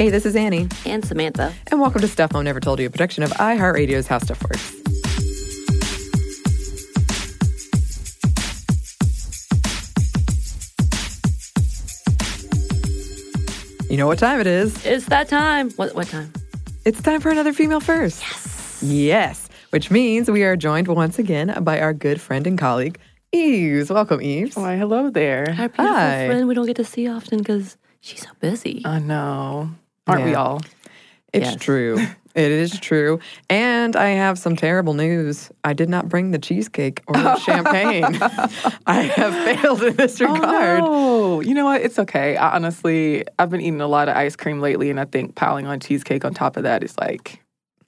Hey, this is Annie, and Samantha. and welcome to Stuff Mom Never Told You, a production of iHeartRadio's How Stuff Works. You know what time it is? It's that time. What what time? It's time for another female first. Yes. Yes. Which means we are joined once again by our good friend and colleague, Eves. Welcome, Eves. Why, hello there. Our beautiful Hi. friend we don't get to see often because she's so busy. I know. Aren't we all? It's Yes. true. It is true. And I have some terrible news. I did not bring the cheesecake or the champagne. I have failed in this regard. Oh, no. You know what? It's okay. I, honestly, I've been eating a lot of ice cream lately, and I think piling on cheesecake on top of that is like,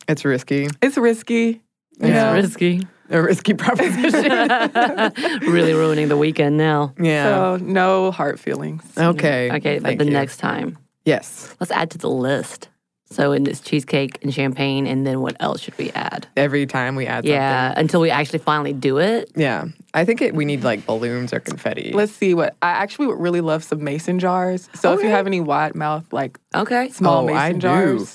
It's risky. it's risky. It's Yeah. know? Risky. A risky proposition. really ruining the weekend now. yeah. So, no heart feelings. okay. Okay, but Thank the you. next time, Yes. let's add to the list. So, in this cheesecake and champagne, and then what else should we add? Every time we add Yeah, until we actually finally do it. Yeah. I think it, we need like balloons or confetti. Let's see what I actually would really love some mason jars. So, if you have any wide mouth, like Okay. small Oh, I mason do.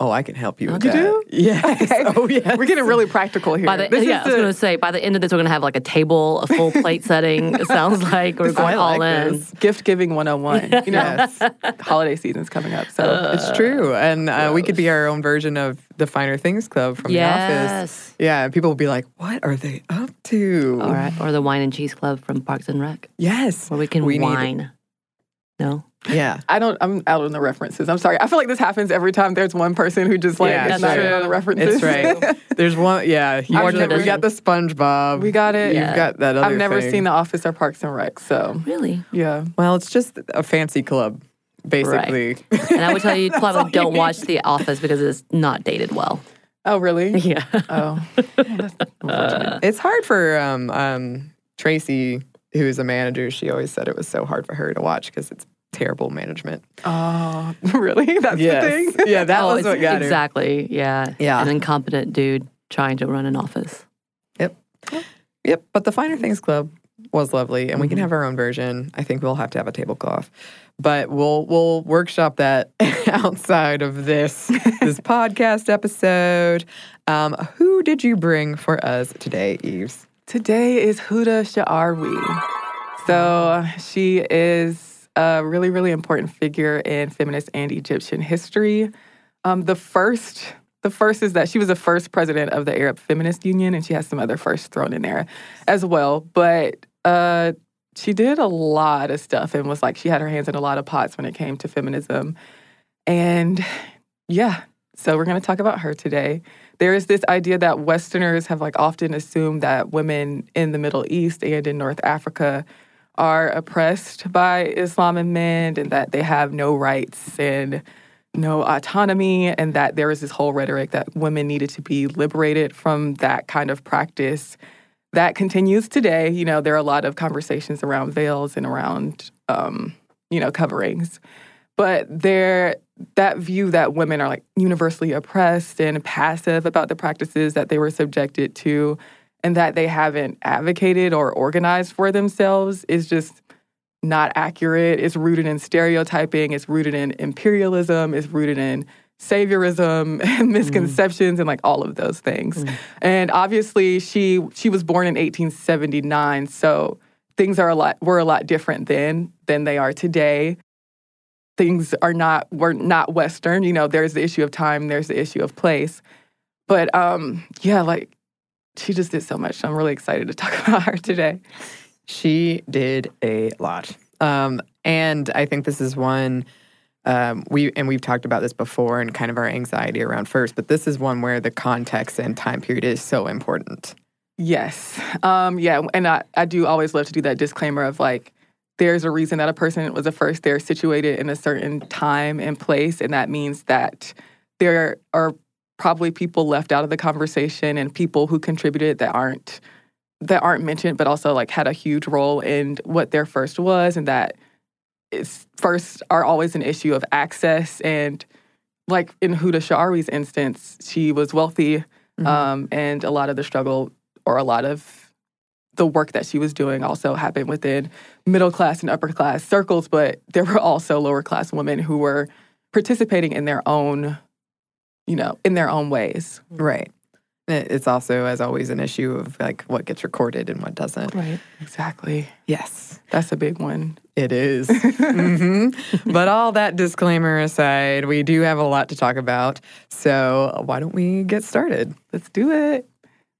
Jars. oh, I can help you with You that. do? Yes. Oh, yeah. We're getting really practical here. By the This yeah, is I was gonna say by the end of this, we're gonna have like a table, a full plate setting. It sounds like we're I going all like in. gift giving 101. You know, Yes. holiday season's coming up. So, It's true. And uh, we could be our own version of the Finer Things Club from The Office. Yes. Yeah, people will be like, what are they up to? All right, or the wine and cheese club from Parks and Rec, Yes. where we can We need- wine. No, Yeah. I don't. I'm out on the references. I'm sorry. I feel like this happens every time. There's one person who just like Yeah, is not that's on the true. references. It's right. There's one, yeah. You I've got, we got the SpongeBob. we got it. You've got that other I've never thing. seen The Office or Parks and Rec. So really. yeah. Well, it's just a fancy club, basically. And I would tell you, you probably don't watch The Office because it's not dated well. Oh really? Yeah. Oh. That's unfortunate. it's hard for um, um, Tracy, who's a manager. She always said it was so hard for her to watch because it's terrible management. oh really? That's the thing. yeah, that oh, was what got her. exactly. Yeah. Yeah. An incompetent dude trying to run an office. Yep. Yep. But the Finer Things Club was lovely, and we Mm-hmm. can have our own version. I think we'll have to have a tablecloth, but we'll we'll workshop that outside of this this podcast episode. Um, who did you bring for us today, Eves? Today is Huda Sha'arawi. So she is a really, really important figure in feminist and Egyptian history. Um, the first, the first is that she was the first president of the Arab Feminist Union, and she has some other firsts thrown in there as well. But uh, she did a lot of stuff and was like she had her hands in a lot of pots when it came to feminism. And yeah, so we're going to talk about her today. There is this idea that Westerners have like often assumed that women in the Middle East and in North Africa are oppressed by Islam and men and that they have no rights and no autonomy and that there is this whole rhetoric that women needed to be liberated from that kind of practice that continues today. You know, there are a lot of conversations around veils and around, um, you know, coverings. But there, that view that women are like universally oppressed and passive about the practices that they were subjected to, and that they haven't advocated or organized for themselves is just not accurate. It's rooted in stereotyping. It's rooted in imperialism. It's rooted in saviorism and misconceptions and like all of those things. And obviously, she she was born in 1879, so things are a lot were a lot different then than they are today. Things are not were not Western. You know, there's the issue of time. There's the issue of place. But um, yeah, like she just did so much. I'm really excited to talk about her today. She did a lot. Um, and I think this is one um, we and we've talked about this before and kind of our anxiety around first, but this is one where the context and time period is so important. Yes. Um, yeah. And I, I do always love to do that disclaimer of like, there's a reason that a person was a first. They're situated in a certain time and place. And that means that there are probably people left out of the conversation and people who contributed that aren't that aren't mentioned, but also like had a huge role in what their first was, and that is first are always an issue of access. And like in Huda Sha'ari's instance, she was wealthy, um, and a lot of the struggle or a lot of the work that she was doing also happened within middle class and upper class circles, but there were also lower class women who were participating in their own, you know, in their own ways. Right. It's also, as always, an issue of like what gets recorded and what doesn't. Right. Exactly. Yes, That's a big one. it is. hmm But all that disclaimer aside, we do have a lot to talk about. So why don't we get started? Let's do it.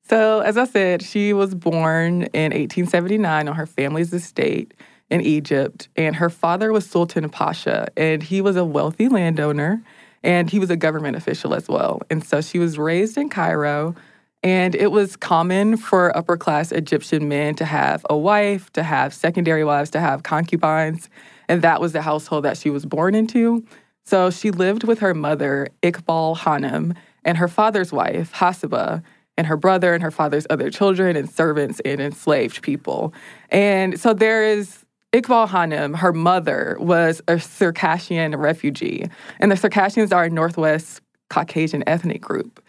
So, as I said, she was born in 1879 on her family's estate in Egypt, and her father was Sultan Pasha, and he was a wealthy landowner, and he was a government official as well. And so she was raised in Cairo, and it was common for upper class Egyptian men to have a wife, to have secondary wives, to have concubines, and that was the household that she was born into. So she lived with her mother, Iqbal Hanem, and her father's wife, Hasiba, and her brother and her father's other children and servants and enslaved people. And so there is Iqbal Hanem, her mother, was a Circassian refugee. And the Circassians are a Northwest Caucasian ethnic group.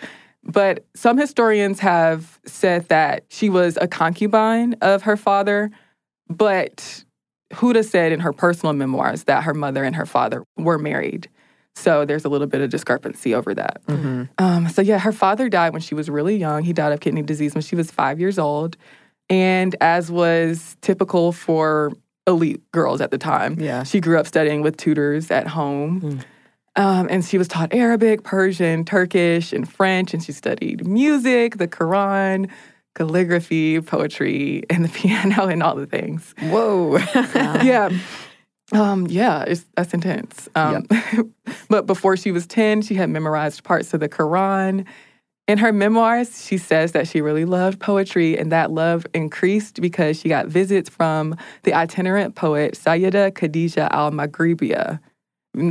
But some historians have said that she was a concubine of her father, but Huda said in her personal memoirs that her mother and her father were married. So there's a little bit of discrepancy over that. Um, so yeah, her father died when she was really young. He died of kidney disease when she was five years old, and as was typical for elite girls at the time, Yeah. she grew up studying with tutors at home. Um, and she was taught Arabic, Persian, Turkish, and French, and she studied music, the Quran, calligraphy, poetry, and the piano, and all the things Whoa. yeah. Um, yeah, it's, that's intense. Um, but before she was 10, she had memorized parts of the Quran. In her memoirs, she says that she really loved poetry, and that love increased because she got visits from the itinerant poet Sayyida Khadija al Maghribia.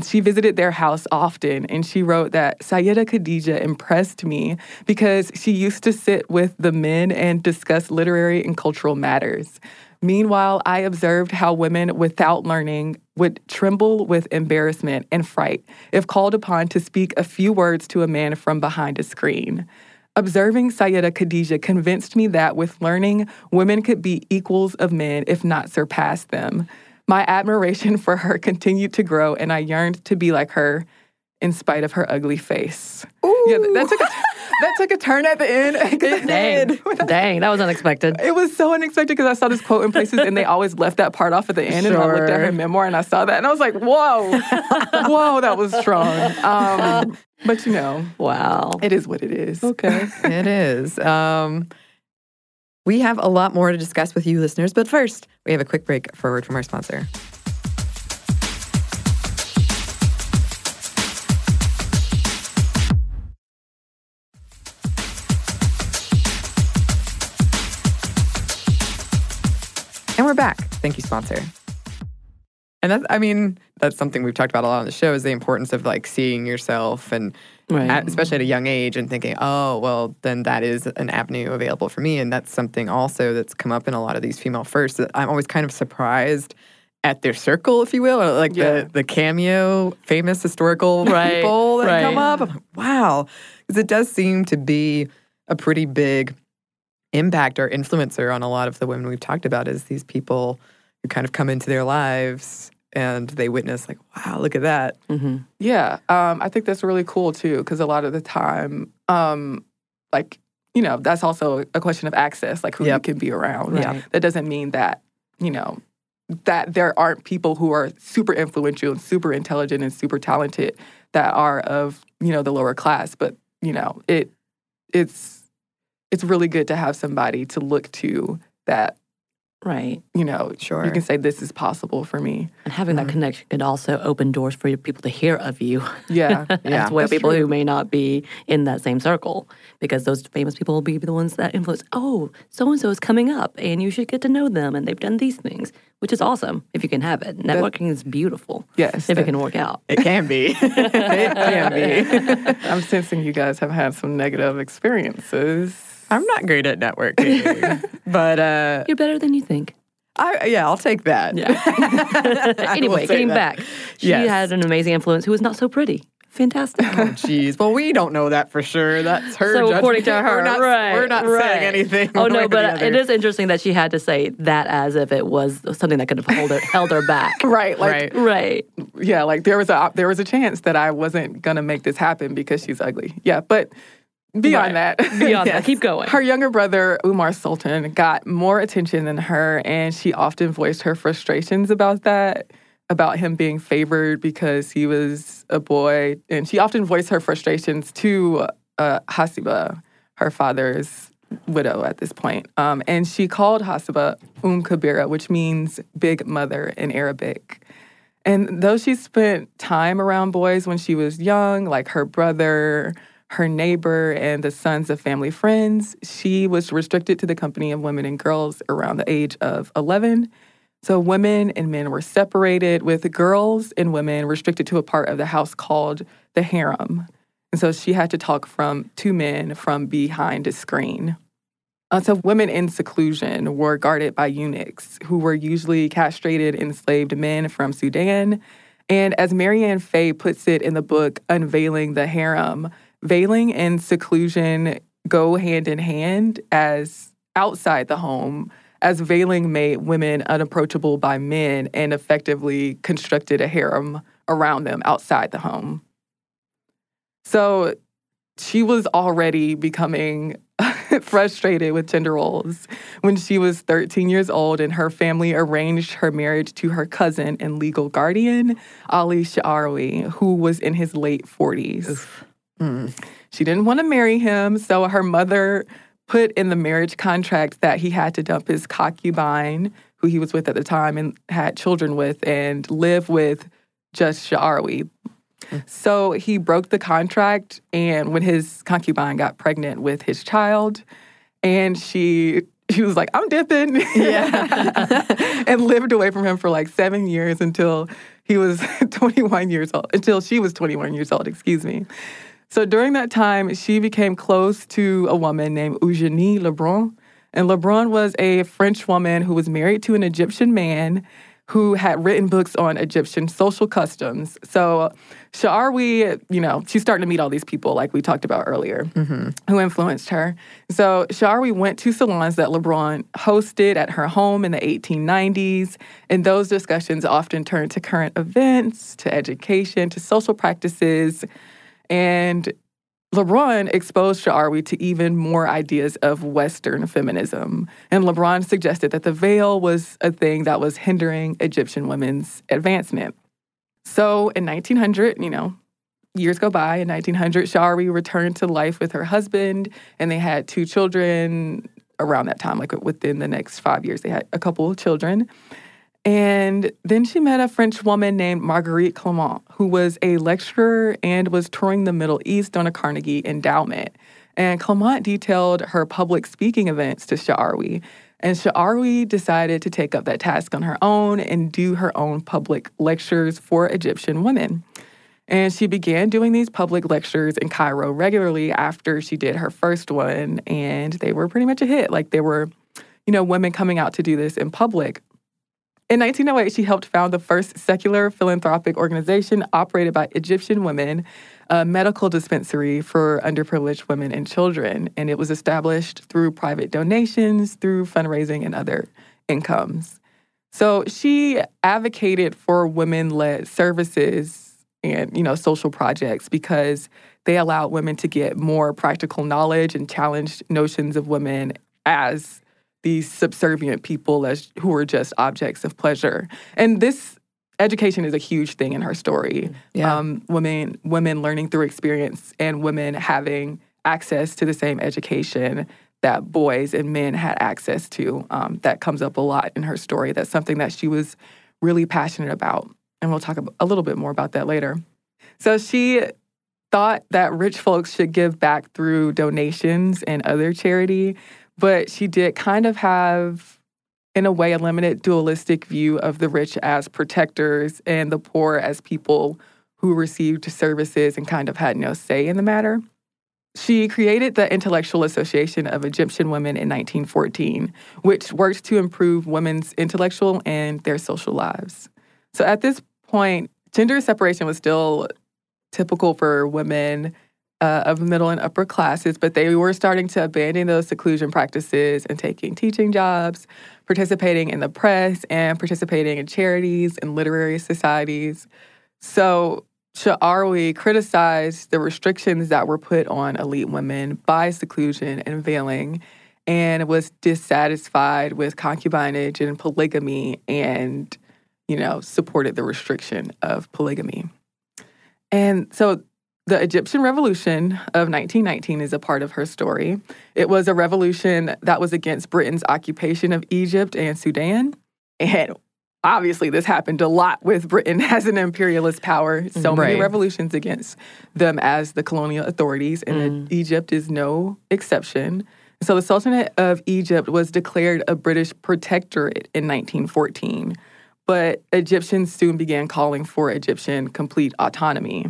She visited their house often, and she wrote that Sayyida Khadija impressed me because she used to sit with the men and discuss literary and cultural matters. Meanwhile, I observed how women without learning would tremble with embarrassment and fright if called upon to speak a few words to a man from behind a screen. Observing Sayyida Khadija convinced me that with learning, women could be equals of men, if not surpass them. My admiration for her continued to grow, and I yearned to be like her in spite of her ugly face. Yeah, that, that took a, that took a turn at the end. Dang. Dang, that was unexpected. It was so unexpected because I saw this quote in places and they always left that part off at the end. And I looked at her memoir and I saw that and I was like, whoa, whoa, that was strong. Um, but you know, Wow. it is what it is. Okay. it is. Um, we have a lot more to discuss with you listeners, but first, we have a quick break for a word from our sponsor. Back. Thank you, sponsor. And that's, I mean, that's something we've talked about a lot on the show is the importance of like seeing yourself and Right. at, especially at a young age and thinking, oh, well, then that is an avenue available for me. And that's something also that's come up in a lot of these female firsts. I'm always kind of surprised at their circle, if you will, or like Yeah. the, the cameo, famous historical Right, people that right. come up. I'm like, wow. Because it does seem to be a pretty big impact or influencer on a lot of the women we've talked about is these people who kind of come into their lives and they witness like, wow, look at that. hmm Yeah, um, I think that's really cool too, because a lot of the time, um, like you know, that's also a question of access, like who Yep. you can be around. Right. That doesn't mean that you know that there aren't people who are super influential and super intelligent and super talented that are of you know the lower class, but you know it it's it's really good to have somebody to look to that Right. you know Sure. you can say this is possible for me. And having that mm-hmm. connection could also open doors for people to hear of you. Yeah, Yeah, as well, people true. who may not be in that same circle, because those famous people will be the ones that influence. Oh, so and so is coming up, and you should get to know them, and they've done these things, which is awesome if you can have it. Networking is beautiful. Yes, if that- it can work out. It can be. it can be. I'm sensing you guys have had some negative experiences. I'm not great at networking, but uh, You're better than you think. I, yeah, I'll take that. Yeah. Anyway, getting that. back, she Yes. had an amazing influence who was not so pretty. fantastic. Oh, jeez. Well, we don't know that for sure. That's her. so according to her, We're not, right? we're not right. saying anything. Oh no, but it is interesting that she had to say that as if it was something that could have held her, held her back. Right. Like Right. Right. yeah, like there was a there was a chance that I wasn't gonna make this happen because she's ugly. Yeah, but beyond Right. that, Beyond that, keep going. Her younger brother Umar Sultan got more attention than her, and she often voiced her frustrations about that, about him being favored because he was a boy, and she often voiced her frustrations to uh, Hasiba, her father's widow at this point. Um, and she called Hasiba Um Kabira, which means big mother in Arabic. And though she spent time around boys when she was young, like her brother, her neighbor, and the sons of family friends, she was restricted to the company of women and girls around the age of 11. So women and men were separated, with girls and women restricted to a part of the house called the harem. And so she had to talk from two men from behind a screen. Uh, so women in seclusion were guarded by eunuchs who were usually castrated enslaved men from Sudan. And as Mary Ann Fay puts it in the book Unveiling the Harem, veiling and seclusion go hand in hand as outside the home, as veiling made women unapproachable by men and effectively constructed a harem around them outside the home. So she was already becoming frustrated with gender roles when she was 13 years old and her family arranged her marriage to her cousin and legal guardian, Ali Sha'arawi, who was in his late 40s. She didn't want to marry him, so her mother put in the marriage contract that he had to dump his concubine, who he was with at the time and had children with, and live with just Sha'arawi. So he broke the contract, and when his concubine got pregnant with his child, and she she was like, "I'm dipping," yeah, and lived away from him for like seven years until he was 21 years old. Until she was 21 years old, excuse me. So during that time, she became close to a woman named Eugenie Lebrun. And Lebrun was a French woman who was married to an Egyptian man who had written books on Egyptian social customs. So Sha'arawi, you know, she's starting to meet all these people like we talked about earlier mm-hmm. who influenced her. So Sha'arawi went to salons that Lebrun hosted at her home in the 1890s. And those discussions often turned to current events, to education, to social practices. And Lebrun exposed Sha'arawi to even more ideas of Western feminism. And Lebrun suggested that the veil was a thing that was hindering Egyptian women's advancement. So in 1900, you know, years go by. In 1900, Sha'arawi returned to life with her husband, and they had two children around that time, like within the next five years. They had a couple of children. And then she met a French woman named Marguerite Clement, who was a lecturer and was touring the Middle East on a Carnegie endowment. And Clement detailed her public speaking events to Sha'arawi. And Sha'arawi decided to take up that task on her own and do her own public lectures for Egyptian women. And she began doing these public lectures in Cairo regularly after she did her first one. And they were pretty much a hit. Like they were, you know, women coming out to do this in public. In 1908, she helped found the first secular philanthropic organization operated by Egyptian women, a medical dispensary for underprivileged women and children. And it was established through private donations, through fundraising, and other incomes. So she advocated for women led services and you know social projects because they allowed women to get more practical knowledge and challenged notions of women as these subservient people as who are just objects of pleasure. And this education is a huge thing in her story. Yeah. Um, women women learning through experience and women having access to the same education that boys and men had access to. Um, that comes up a lot in her story. That's something that she was really passionate about. And we'll talk a little bit more about that later. So she thought that rich folks should give back through donations and other charity, but she did kind of have, in a way, a limited dualistic view of the rich as protectors and the poor as people who received services and kind of had no say in the matter. She created the Intellectual Association of Egyptian Women in 1914, which worked to improve women's intellectual and their social lives. So at this point, gender separation was still typical for women uh, of middle and upper classes, but they were starting to abandon those seclusion practices and taking teaching jobs, participating in the press, and participating in charities and literary societies. So Sha'arawi criticized the restrictions that were put on elite women by seclusion and veiling and was dissatisfied with concubinage and polygamy and, you know, supported the restriction of polygamy. And so the Egyptian Revolution of 1919 is a part of her story. It was a revolution that was against Britain's occupation of Egypt and Sudan. And obviously, this happened a lot with Britain as an imperialist power. So Right. many revolutions against them as the colonial authorities, and mm. Egypt is no exception. So the Sultanate of Egypt was declared a British protectorate in 1914, but Egyptians soon began calling for Egyptian complete autonomy.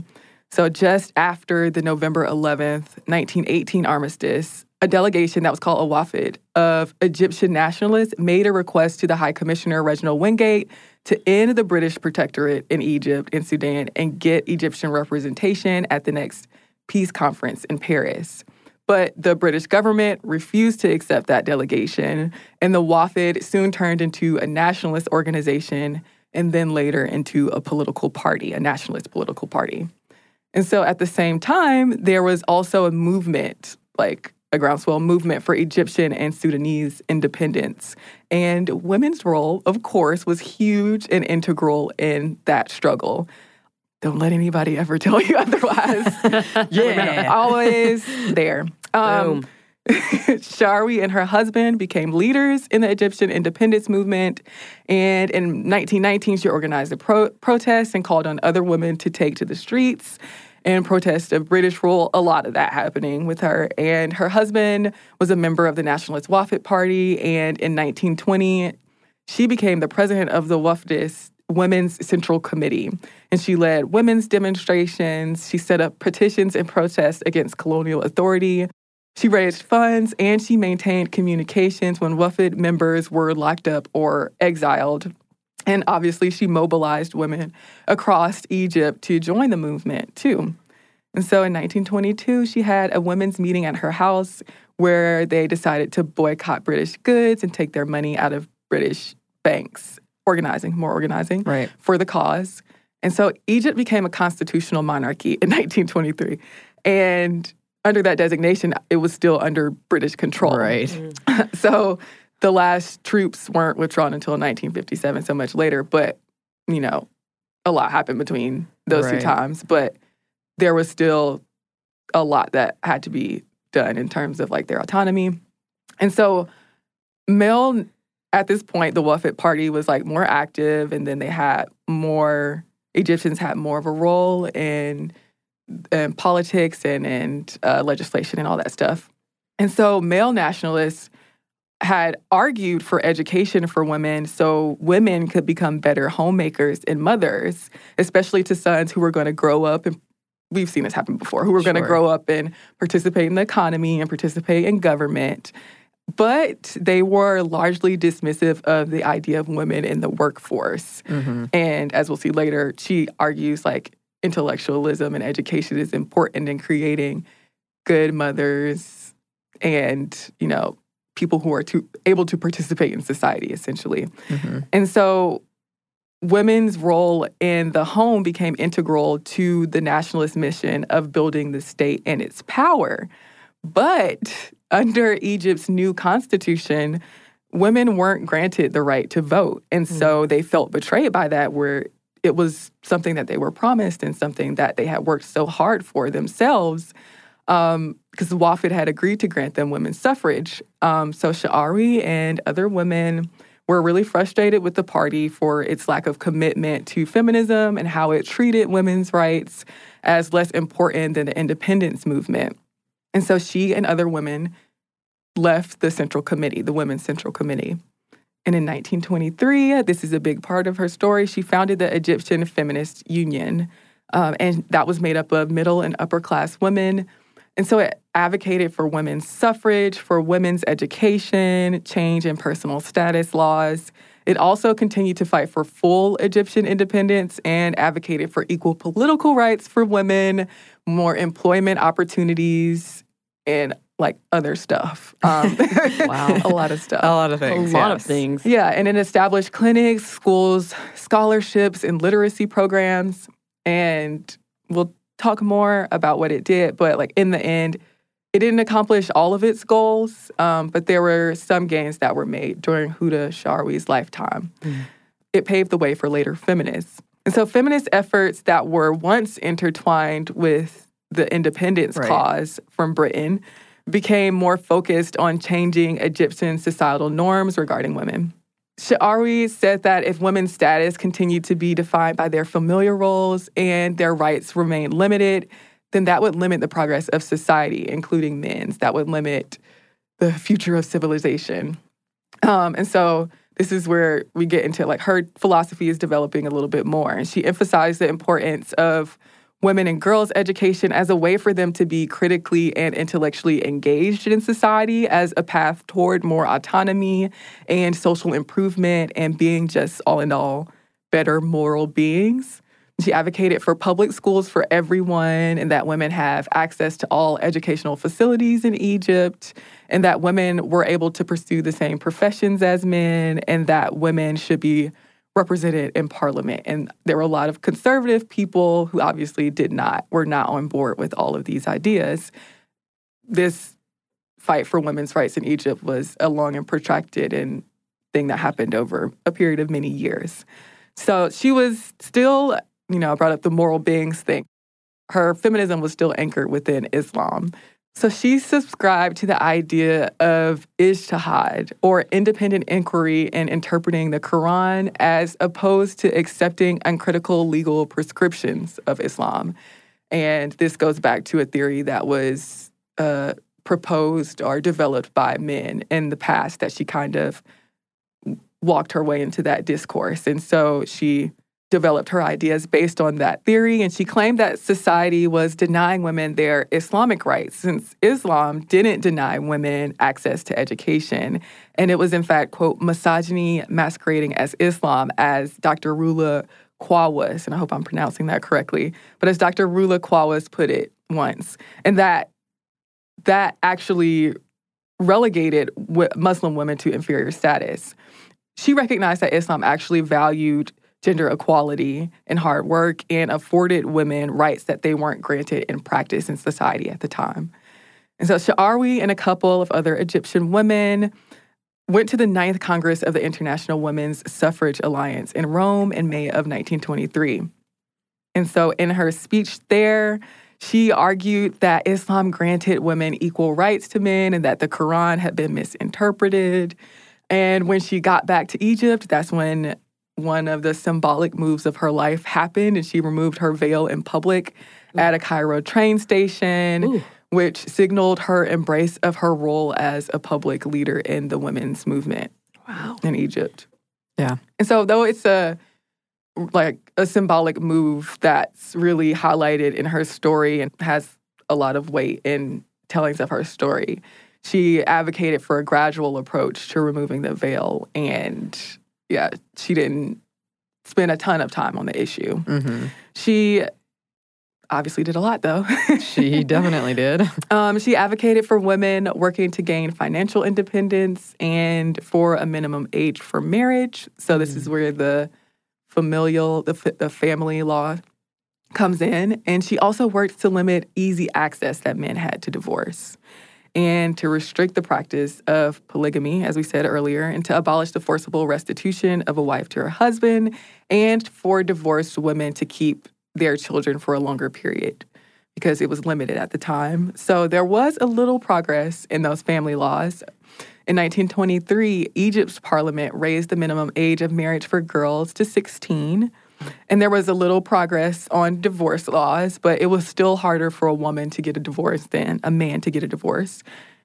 So just after the November 11th, 1918 armistice, a delegation that was called a Wafd of Egyptian nationalists made a request to the High Commissioner Reginald Wingate to end the British protectorate in Egypt and Sudan and get Egyptian representation at the next peace conference in Paris. But the British government refused to accept that delegation, and the Wafd soon turned into a nationalist organization and then later into a political party, a nationalist political party. And so at the same time, there was also a movement, like a groundswell movement for Egyptian and Sudanese independence. And women's role, of course, was huge and integral in that struggle. Don't let anybody ever tell you otherwise. Yeah. Always there. Um. Shari and her husband became leaders in the Egyptian independence movement. And in 1919, she organized a pro- protest and called on other women to take to the streets and protest of British rule. A lot of that happening with her. And her husband was a member of the Nationalist Wafd Party. And in 1920, she became the president of the Wafdist Women's Central Committee. And she led women's demonstrations. She set up petitions and protests against colonial authority. She raised funds and she maintained communications when Wafd members were locked up or exiled. And obviously, she mobilized women across Egypt to join the movement too. And so in 1922, she had a women's meeting at her house where they decided to boycott British goods and take their money out of British banks, organizing, more organizing Right. for the cause. And so Egypt became a constitutional monarchy in 1923. And under that designation, it was still under British control. Right. so the last troops weren't withdrawn until 1957, so much later. But, you know, a lot happened between those two times. But there was still a lot that had to be done in terms of like their autonomy. And so, male, at this point, the Wafd party was like more active, and then they had more, Egyptians had more of a role in, in politics and, and uh, legislation and all that stuff. And so, male nationalists had argued for education for women so women could become better homemakers and mothers, especially to sons who were going to grow up and we've seen this happen before, who were going to grow up and participate in the economy and participate in government. But they were largely dismissive of the idea of women in the workforce. hmm And as we'll see later, she argues like intellectualism and education is important in creating good mothers and, you know, people who are to, able to participate in society essentially. hmm And so women's role in the home became integral to the nationalist mission of building the state and its power. But under Egypt's new constitution, women weren't granted the right to vote. And so they felt betrayed by that, where it was something that they were promised and something that they had worked so hard for themselves. Because the Wafd had agreed to grant them women's suffrage. Um, so Sha'ari and other women were really frustrated with the party for its lack of commitment to feminism and how it treated women's rights as less important than the independence movement. And so she and other women left the Central Committee, the Women's Central Committee. And in 1923, this is a big part of her story, she founded the Egyptian Feminist Union. Um, and that was made up of middle and upper class women. And so it advocated for women's suffrage, for women's education, change in personal status laws. It also continued to fight for full Egyptian independence and advocated for equal political rights for women, more employment opportunities, and like other stuff. Um, Wow. a lot of stuff. A lot of things. A lot of things. Yeah, and it established clinics, schools, scholarships, and literacy programs. And we'll talk more about what it did, but like in the end, it didn't accomplish all of its goals, um, but there were some gains that were made during Huda Sha'arawi's lifetime. It paved the way for later feminists. And so, feminist efforts that were once intertwined with the independence Right. cause from Britain became more focused on changing Egyptian societal norms regarding women. Sha'ari said that if women's status continued to be defined by their familiar roles and their rights remained limited, then that would limit the progress of society, including men's. That would limit the future of civilization. Um, and so this is where we get into like her philosophy is developing a little bit more. And she emphasized the importance of women and girls' education as a way for them to be critically and intellectually engaged in society as a path toward more autonomy and social improvement and being just all in all better moral beings. She advocated for public schools for everyone and that women have access to all educational facilities in Egypt and that women were able to pursue the same professions as men and that women should be represented in parliament. And there were a lot of conservative people who obviously did not, were not on board with all of these ideas. This fight for women's rights in Egypt was a long and protracted and thing that happened over a period of many years. So she was still, you know, brought up the moral beings thing. Her feminism was still anchored within Islam. So she subscribed to the idea of ijtihad, or independent inquiry in interpreting the Quran, as opposed to accepting uncritical legal prescriptions of Islam. And this goes back to a theory that was uh, proposed or developed by men in the past that she kind of walked her way into that discourse. And so she developed her ideas based on that theory. And she claimed that society was denying women their Islamic rights since Islam didn't deny women access to education. And it was, in fact, quote, misogyny masquerading as Islam, as Dr. Rula Quawas, and I hope I'm pronouncing that correctly, but as Dr. Rula Quawas put it once. And that that actually relegated Muslim women to inferior status. She recognized that Islam actually valued gender equality and hard work and afforded women rights that they weren't granted in practice in society at the time. And so Sha'arawi and a couple of other Egyptian women went to the Ninth Congress of the International Women's Suffrage Alliance in Rome in May of 1923. And so in her speech there, she argued that Islam granted women equal rights to men and that the Quran had been misinterpreted. And when she got back to Egypt, that's when one of the symbolic moves of her life happened, and she removed her veil in public at a Cairo train station, Ooh. which signaled her embrace of her role as a public leader in the women's movement Wow. in Egypt. Yeah. And so though it's a like a symbolic move that's really highlighted in her story and has a lot of weight in tellings of her story, she advocated for a gradual approach to removing the veil and yeah, she didn't spend a ton of time on the issue. hmm She obviously did a lot though. She definitely did. Um, she advocated for women working to gain financial independence and for a minimum age for marriage. So this is where the familial, the, the family law comes in. And she also worked to limit easy access that men had to divorce and to restrict the practice of polygamy, as we said earlier, and to abolish the forcible restitution of a wife to her husband, and for divorced women to keep their children for a longer period because it was limited at the time. So there was a little progress in those family laws. In 1923, Egypt's parliament raised the minimum age of marriage for girls to 16. And there was a little progress on divorce laws, but it was still harder for a woman to get a divorce than a man to get a divorce.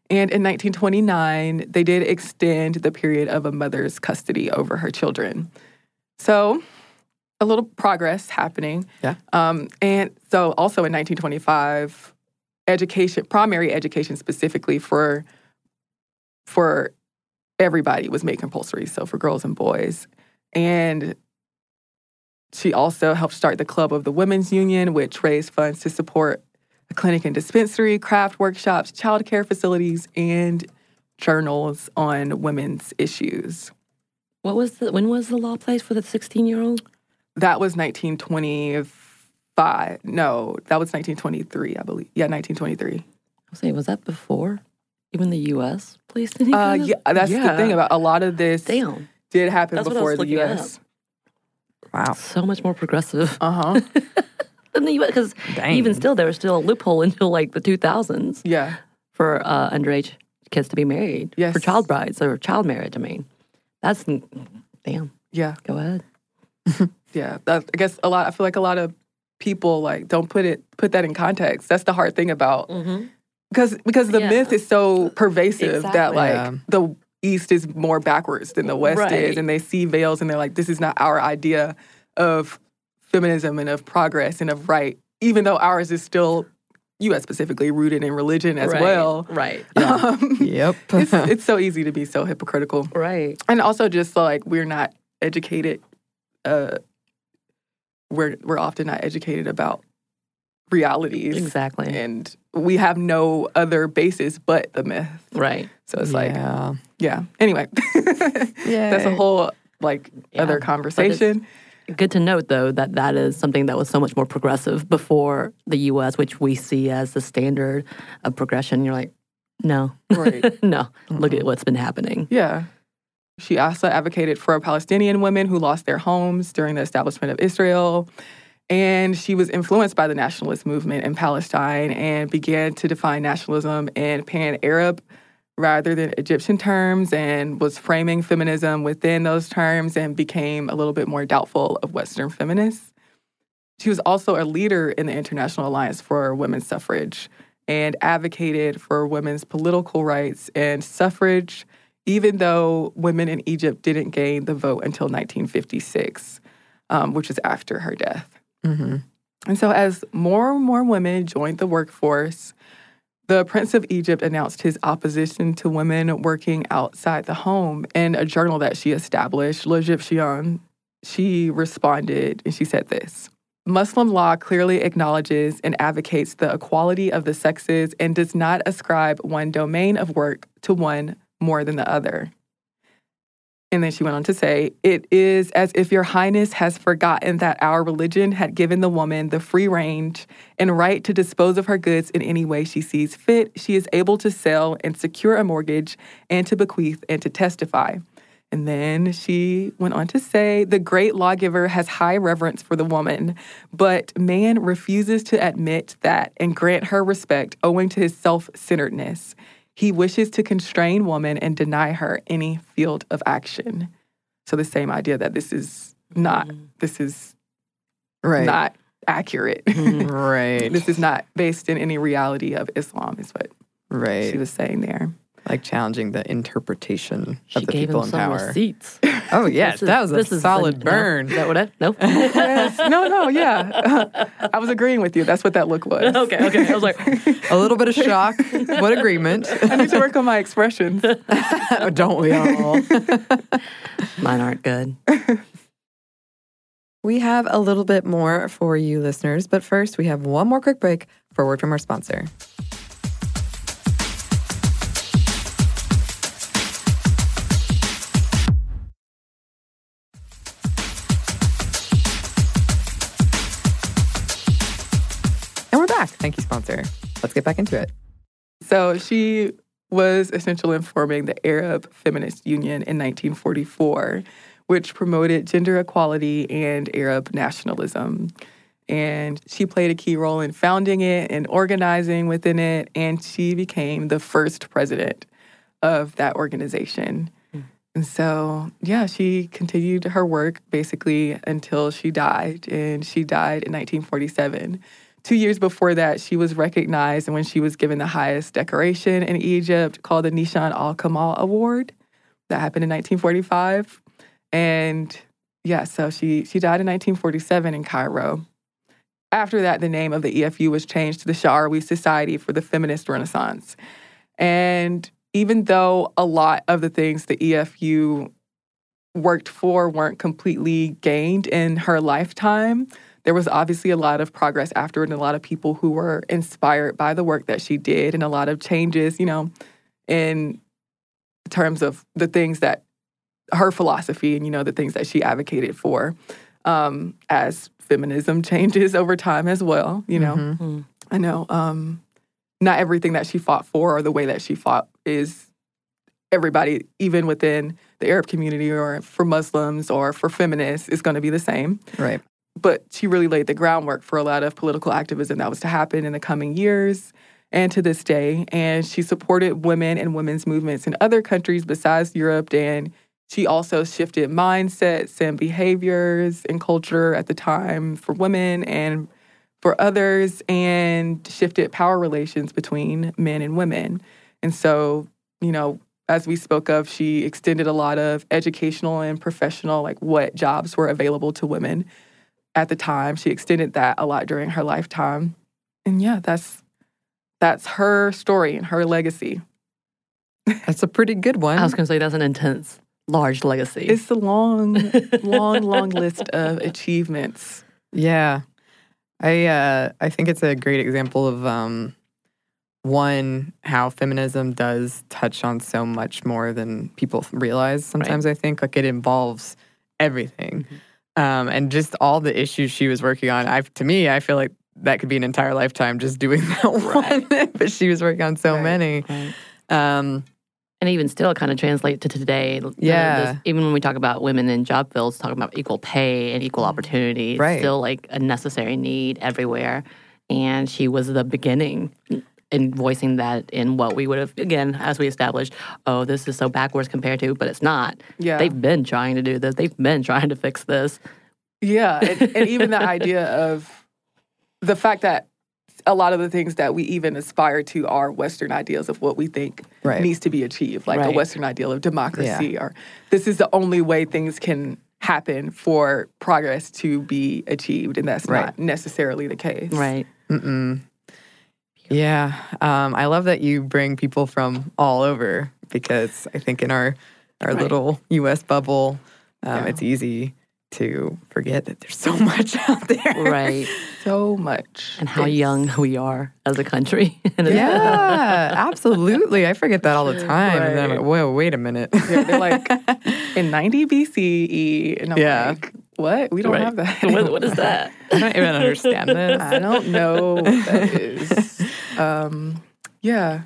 And in 1929, they did extend the period of a mother's custody over her children. So, a little progress happening. Yeah. Um, and so, also in 1925, education, primary education specifically for for everybody was made compulsory, so for girls and boys. And she also helped start the Club of the Women's Union, which raised funds to support a clinic and dispensary, craft workshops, childcare facilities, and journals on women's issues. What was the when was the law placed for the 16 year old? That was 1925. No, that was 1923, I believe. Yeah, 1923. I was saying, was that before even the U.S. placed any? Uh, yeah, that's the thing about a lot of this Damn, did happen That's before the U.S. Wow. so much more progressive Uh huh. than the U.S. Because even still, there was still a loophole until like the 2000s yeah. for uh, underage kids to be married Yes. for child brides or child marriage. I mean, that's damn. Yeah. Go ahead. Yeah. That, I guess a lot. I feel like a lot of people like don't put it put that in context. That's the hard thing about Mm-hmm. because because the Yeah. myth is so pervasive that like Yeah. the East is more backwards than the West Right. is, and they see veils and they're like, this is not our idea of feminism and of progress and of right, even though ours is still U.S. specifically rooted in religion as right. well. Right. Um, Yep. it's, it's so easy to be so hypocritical. Right. and also just like we're not educated uh we're we're often not educated about realities Exactly. and we have no other basis but the myth Right. so it's like yeah. yeah anyway that's a whole like Yeah, other conversation Good to note, though, that that is something that was so much more progressive before the U.S., which we see as the standard of progression. You're like, no, right no. Look at what's been happening. yeah she also advocated for Palestinian women who lost their homes during the establishment of Israel. And she was influenced by the nationalist movement in Palestine and began to define nationalism in pan Arab rather than Egyptian terms and was framing feminism within those terms and became a little bit more doubtful of Western feminists. She was also a leader in the International Alliance for Women's Suffrage and advocated for women's political rights and suffrage, even though women in Egypt didn't gain the vote until 1956, um, which is after her death. Hmm And so, as more and more women joined the workforce, the Prince of Egypt announced his opposition to women working outside the home. In a journal that she established, L'Egyptienne, she responded and she said this Muslim law clearly acknowledges and advocates the equality of the sexes and does not ascribe one domain of work to one more than the other. And then she went on to say, It is as if your highness has forgotten that our religion had given the woman the free range and right to dispose of her goods in any way she sees fit. She is able to sell and secure a mortgage and to bequeath and to testify. And then she went on to say, The great lawgiver has high reverence for the woman, but man refuses to admit that and grant her respect owing to his self centeredness. He wishes to constrain woman and deny her any field of action. So the same idea that this is not mm. this is Right. not accurate. Mm, right. this is not based in any reality of Islam, is what right. she was saying there. Like challenging the interpretation She of the gave people him in some power. receipts. Oh yes, that was a solid the- burn. No, is that what I? No. yes. No, no, yeah. I was agreeing with you. That's what that look was. okay. Okay. I was like, A little bit of shock. what agreement? I need to work on my expressions. Don't we all? mine aren't good. We have a little bit more for you listeners, but first we have one more quick break for word from our sponsor. Thank you, sponsor. Let's get back into it. So she was essential in forming the Arab Feminist Union in 1944, which promoted gender equality and Arab nationalism. And she played a key role in founding it and organizing within it. And she became the first president of that organization. Hmm. And so, yeah, she continued her work basically until she died. And she died in 1947. Two years before that, she was recognized and when she was given the highest decoration in Egypt called the Nishan Al Kamal Award. That happened in 1945. And yeah, so she, she died in 1947 in Cairo. After that, the name of the EFU was changed to the Sha'arawi Society for the Feminist Renaissance. And even though a lot of the things the EFU worked for weren't completely gained in her lifetime, there was obviously a lot of progress afterward and a lot of people who were inspired by the work that she did and a lot of changes, you know, in terms of the things that her philosophy and, you know, the things that she advocated for um, as feminism changes over time as well, you know. Mm-hmm. I know um, not everything that she fought for or the way that she fought is everybody, even within the Arab community or for Muslims or for feminists, is going to be the same. Right. But she really laid the groundwork for a lot of political activism that was to happen in the coming years and to this day. And she supported women and women's movements in other countries besides Europe. And she also shifted mindsets and behaviors and culture at the time for women and for others and shifted power relations between men and women. And so, you know, as we spoke of, she extended a lot of educational and professional, like what jobs were available to women at the time. She extended that a lot during her lifetime. And yeah, that's that's her story and her legacy. That's a pretty good one. I was going to say that's an intense, large legacy. It's a long, long, long list of achievements. Yeah. I uh, I think it's a great example of um, one how feminism does touch on so much more than people realize. Sometimes I think like it involves everything, um, and just all the issues she was working on. I to me, I feel like that could be an entire lifetime just doing that one. but she was working on so Right. many. Right. Um, And even still, it kind of translates to today. None of Yeah. even when we talk about women in job fields, talking about equal pay and equal opportunity, it's Right. still like a necessary need everywhere. And she was the beginning in voicing that in what we would have, again, as we established, oh, this is so backwards compared to, but it's not. Yeah. They've been trying to do this, they've been trying to fix this. Yeah, and, and even the idea of the fact that a lot of the things that we even aspire to are Western ideals of what we think Right. needs to be achieved, like a Western ideal of democracy, or this is the only way things can happen for progress to be achieved, and that's Right. not necessarily the case. Right. Mm-mm. Yeah, um, I love that you bring people from all over because I think in our our Right. little U.S. bubble, um, Yeah. it's easy to forget that there's so much out there. Right. So much. And how It's- young we are as a country. Yeah, absolutely. I forget that all the time, and then I'm like, whoa, wait a minute. Yeah, they're like in 90 BCE, and I'm Yeah. like, what? We don't Right. have that. what, what is that? I don't even understand this. I don't know what that is. Um, yeah.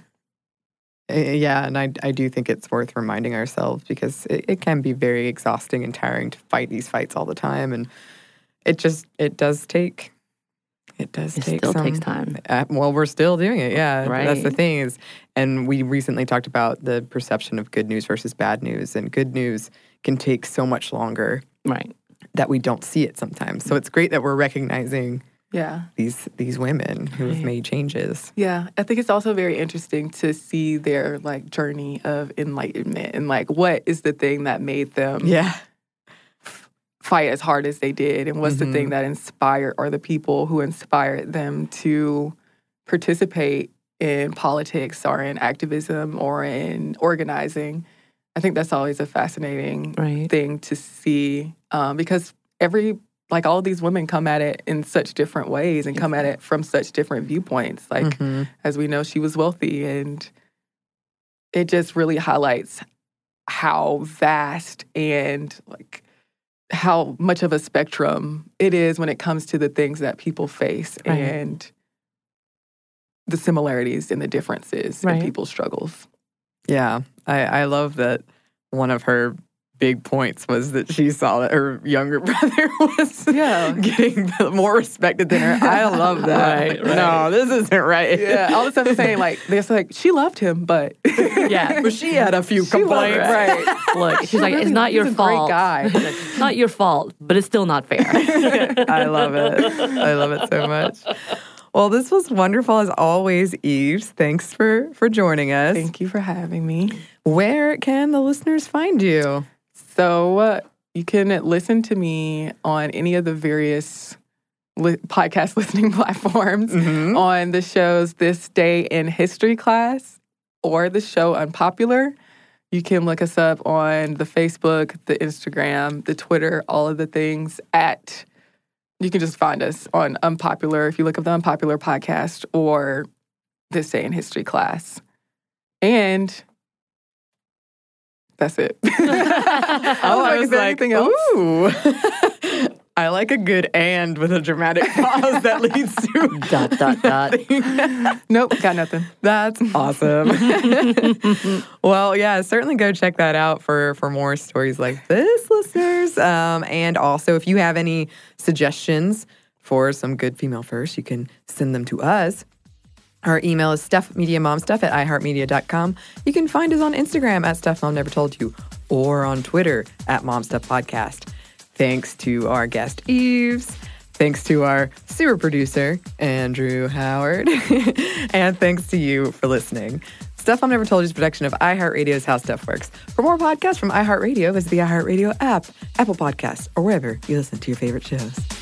Uh, Yeah, and I, I do think it's worth reminding ourselves because it, it can be very exhausting and tiring to fight these fights all the time, and it just it does take it does It take still some, takes time. Uh, well, we're still doing it. Yeah, that's the thing is, and we recently talked about the perception of good news versus bad news, and good news can take so much longer Right. that we don't see it sometimes. So it's great that we're recognizing Yeah. these these women who have made changes. Yeah. I think it's also very interesting to see their like journey of enlightenment and like what is the thing that made them Yeah, fight as hard as they did and what's the Mhm. thing that inspired or the people who inspired them to participate in politics or in activism or in organizing. I think that's always a fascinating Right. thing to see um, because every like all these women come at it in such different ways and come at it from such different viewpoints like Mhm. as we know she was wealthy and it just really highlights how vast and like how much of a spectrum it is when it comes to the things that people face Right. and the similarities and the differences Right. in people's struggles. Yeah, I, I love that one of her big points was that she saw that her younger brother was Yeah. getting more respected than her. I love that. Right, Like, No, this isn't right. Yeah, all of a sudden saying like they're like she loved him, but Yeah. but she had a few She complaints. right? Look, she's like, it's not your he's a great fault. guy. It's not your fault, but it's still not fair. I love it. I love it so much. Well, this was wonderful as always, Yves. Thanks for for joining us. Thank you for having me. Where can the listeners find you? So uh, you can listen to me on any of the various li- podcast listening platforms Mhm. on the shows This Day in History class or the show Unpopular. You can look us up on the Facebook, the Instagram, the Twitter, all of the things at. You can just find us on Unpopular if you look up the Unpopular podcast or This Day in History class. And that's it. Oh, I was is there like, anything else? ooh. I like a good and with a dramatic pause that leads to Dot, dot, dot. Nope, got nothing. That's awesome. well, yeah, certainly go check that out for for more stories like this, listeners. Um, and also, if you have any suggestions for some good female first, you can send them to us. Our email is stuffmediamomstuff at iheartmedia.com. You can find us on Instagram at Stuff Mom Never Told You or on Twitter at momstuffpodcast. Thanks to our guest Yves. Thanks to our super producer, Andrew Howard. and thanks to you for listening. Stuff Mom Never Told You is production of iHeartRadio's How Stuff Works. For more podcasts from iHeartRadio, visit the iHeartRadio app, Apple Podcasts, or wherever you listen to your favorite shows.